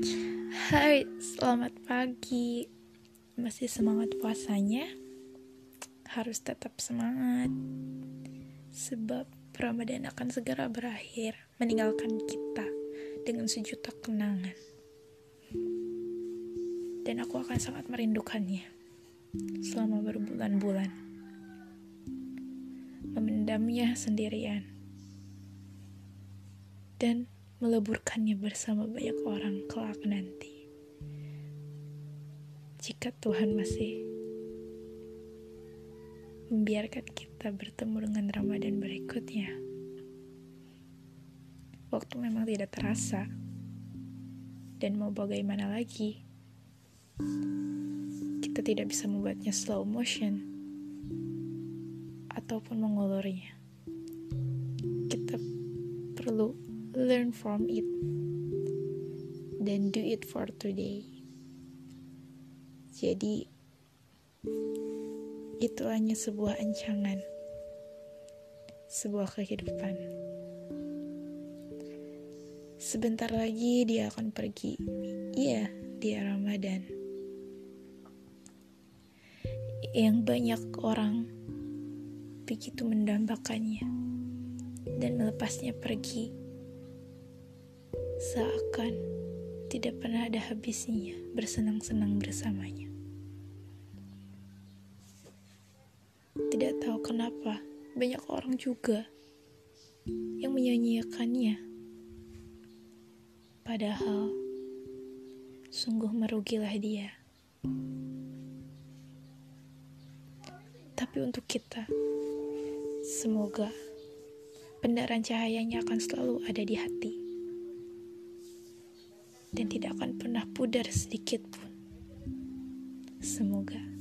Hai, selamat pagi. Masih semangat puasanya? Harus tetap semangat. Sebab Ramadan akan segera berakhir, meninggalkan kita dengan sejuta kenangan. Dan aku akan sangat merindukannya selama berbulan-bulan. Memendamnya sendirian. Dan meleburkannya bersama banyak orang kelak nanti. Jika Tuhan masih membiarkan kita bertemu dengan Ramadan berikutnya, waktu memang tidak terasa, dan mau bagaimana lagi, kita tidak bisa membuatnya slow motion ataupun mengulurnya. Learn from it, then do it for today. Jadi, itu hanya sebuah ancangan, sebuah kehidupan. Sebentar lagi dia akan pergi. Iya, dia Ramadan. Yang banyak orang begitu mendambakannya dan melepasnya pergi seakan tidak pernah ada habisnya bersenang-senang bersamanya. Tidak tahu kenapa, banyak orang juga yang menyanyiakannya. Padahal, sungguh merugilah dia. Tapi untuk kita, semoga pendaran cahayanya akan selalu ada di hati dan tidak akan pernah pudar sedikit pun. Semoga.